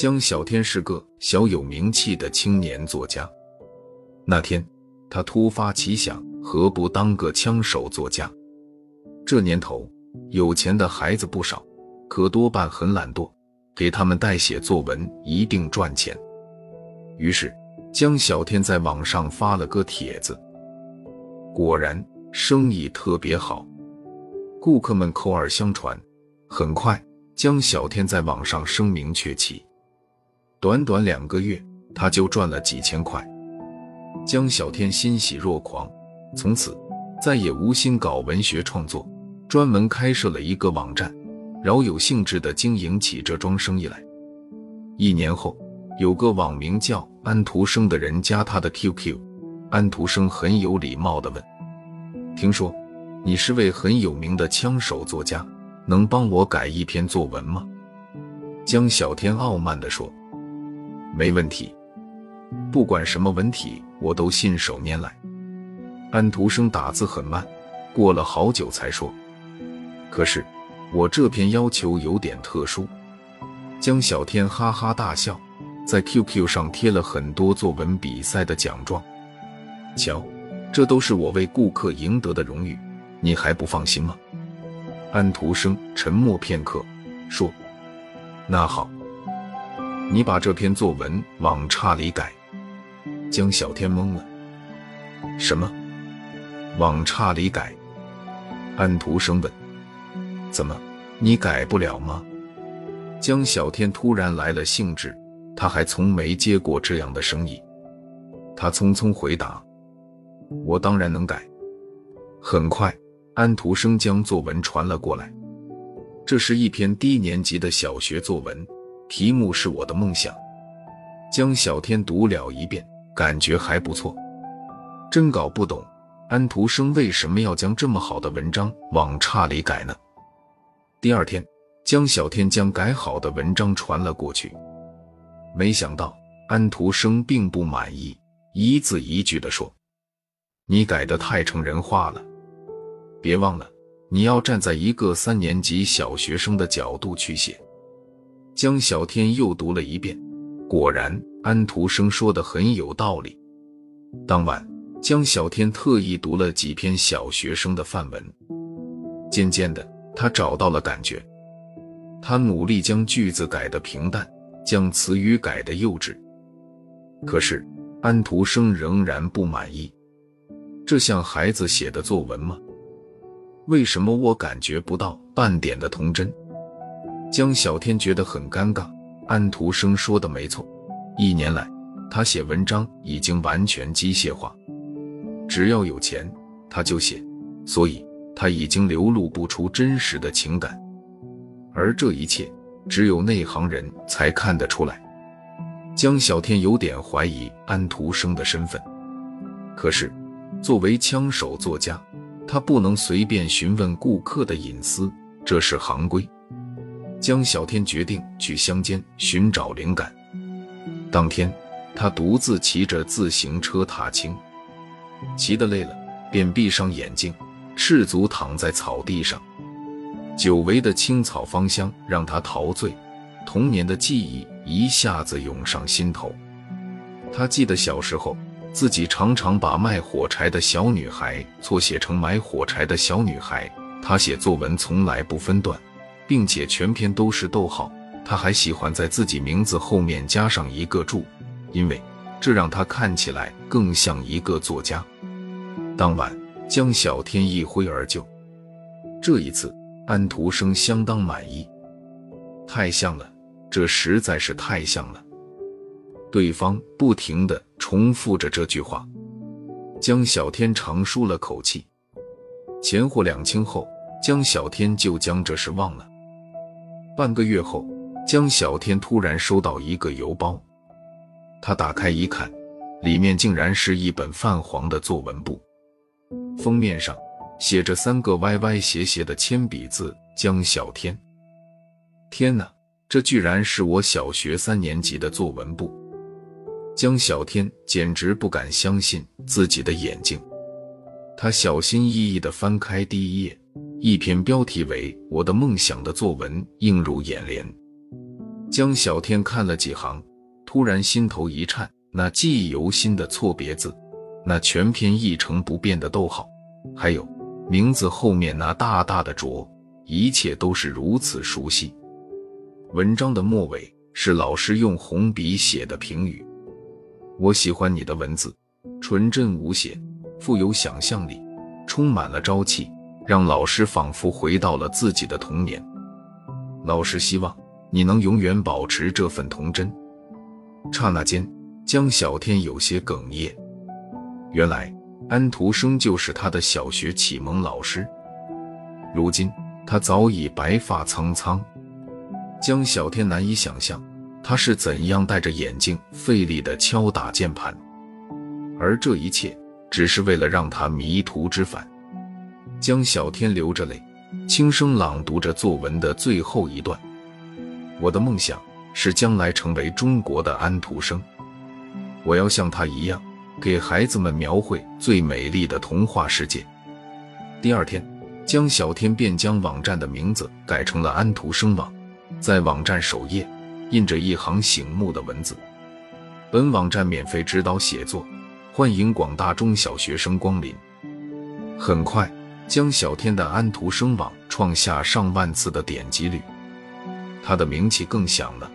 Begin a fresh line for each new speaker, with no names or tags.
江小天是个小有名气的青年作家。那天，他突发奇想，何不当个枪手作家？这年头，有钱的孩子不少，可多半很懒惰，给他们代写作文一定赚钱。于是，江小天在网上发了个帖子，果然生意特别好，顾客们口耳相传。很快，江小天在网上声名鹊起。短短两个月，他就赚了几千块。江小天欣喜若狂，从此再也无心搞文学创作，专门开设了一个网站，饶有兴致地经营起这桩生意来。一年后，有个网名叫安徒生的人加他的 QQ，安徒生很有礼貌地问：“听说你是位很有名的枪手作家，能帮我改一篇作文吗？”江小天傲慢地说。没问题，不管什么文体，我都信手拈来。安徒生打字很慢，过了好久才说：“可是我这篇要求有点特殊。”江小天哈哈大笑，在 QQ 上贴了很多作文比赛的奖状。瞧，这都是我为顾客赢得的荣誉，你还不放心吗？安徒生沉默片刻，说：“那好。”你把这篇作文往差里改。江小天懵了，什么？往差里改？安徒生问。怎么，你改不了吗？江小天突然来了兴致，他还从没接过这样的生意。他匆匆回答：“我当然能改。”很快，安徒生将作文传了过来。这是一篇低年级的小学作文。题目是我的梦想。江小天读了一遍，感觉还不错。真搞不懂，安徒生为什么要将这么好的文章往差里改呢？第二天，江小天将改好的文章传了过去，没想到安徒生并不满意，一字一句地说：“你改得太成人化了。别忘了，你要站在一个三年级小学生的角度去写。”江小天又读了一遍，果然安徒生说的很有道理。当晚，江小天特意读了几篇小学生的范文，渐渐的，他找到了感觉。他努力将句子改得平淡，将词语改得幼稚。可是，安徒生仍然不满意。这像孩子写的作文吗？为什么我感觉不到半点的童真？江小天觉得很尴尬。安徒生说的没错，一年来他写文章已经完全机械化，只要有钱他就写，所以他已经流露不出真实的情感，而这一切只有内行人才看得出来。江小天有点怀疑安徒生的身份，可是作为枪手作家，他不能随便询问顾客的隐私，这是行规。江小天决定去乡间寻找灵感。当天，他独自骑着自行车踏青，骑得累了，便闭上眼睛，赤足躺在草地上。久违的青草芳香让他陶醉，童年的记忆一下子涌上心头。他记得小时候，自己常常把卖火柴的小女孩错写成买火柴的小女孩。他写作文从来不分段。并且全篇都是逗号，他还喜欢在自己名字后面加上一个注，因为这让他看起来更像一个作家。当晚，江小天一挥而就。这一次，安徒生相当满意，太像了，这实在是太像了。对方不停地重复着这句话，江小天长舒了口气。钱货两清后，江小天就将这事忘了。半个月后，江小天突然收到一个邮包，他打开一看，里面竟然是一本泛黄的作文簿，封面上写着三个歪歪斜斜的铅笔字：“江小天。”天哪，这居然是我小学三年级的作文簿！江小天简直不敢相信自己的眼睛，他小心翼翼地翻开第一页，一篇标题为“我的梦想”的作文映入眼帘。江小天看了几行，突然心头一颤。那记忆犹新的错别字，那全篇一成不变的逗号，还有名字后面那大大的“卓”，一切都是如此熟悉。文章的末尾是老师用红笔写的评语：“我喜欢你的文字，纯真无邪，富有想象力，充满了朝气，让老师仿佛回到了自己的童年。老师希望你能永远保持这份童真。”刹那间。江小天有些哽咽，原来安徒生就是他的小学启蒙老师。如今他早已白发苍苍，江小天难以想象他是怎样戴着眼镜费力地敲打键盘，而这一切只是为了让他迷途知返。江小天流着泪，轻声朗读着作文的最后一段：“我的梦想是将来成为中国的安徒生。”我要像他一样，给孩子们描绘最美丽的童话世界。第二天，江小天便将网站的名字改成了安徒生网，在网站首页印着一行醒目的文字：“本网站免费指导写作，欢迎广大中小学生光临。”很快，江小天的安徒生网创下上万次的点击率，他的名气更响了。